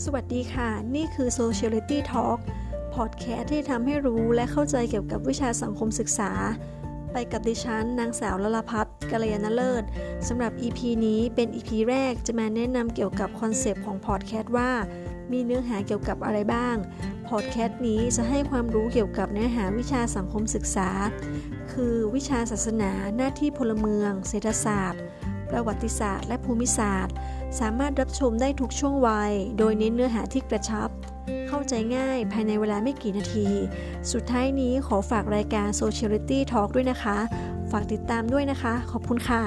สวัสดีค่ะ นี่คือ Sociality Talk พอดแคสต์ที่ทำให้รู้และเข้าใจเกี่ยวกับวิชาสังคมศึกษา ไปกับดิฉัน นางสาวลลพัฒน์กัลยาณเลิศสำหรับ EP นี้เป็น EP แรกจะมาแนะนำเกี่ยวกับ concept ของพอดแคสต์ว่า มีเนื้อหาเกี่ยวกับอะไรบ้าง พอดแคสต์นี้จะให้ความรู้เกี่ยวกับเนื้อหาวิชาสังคมศึกษา คือวิชาศาสนา หน้าที่พลเมือง เศรษฐศาสตร์ ประวัติศาสตร์ และภูมิศาสตร์ สามารถรับชมได้ทุกช่วงวัย โดยเน้นเนื้อหาที่กระชับ เข้าใจง่ายภายในเวลาไม่กี่นาที สุดท้ายนี้ขอฝากรายการ Sociality Talk ด้วยนะคะ ฝากติดตามด้วยนะคะ ขอบคุณค่ะ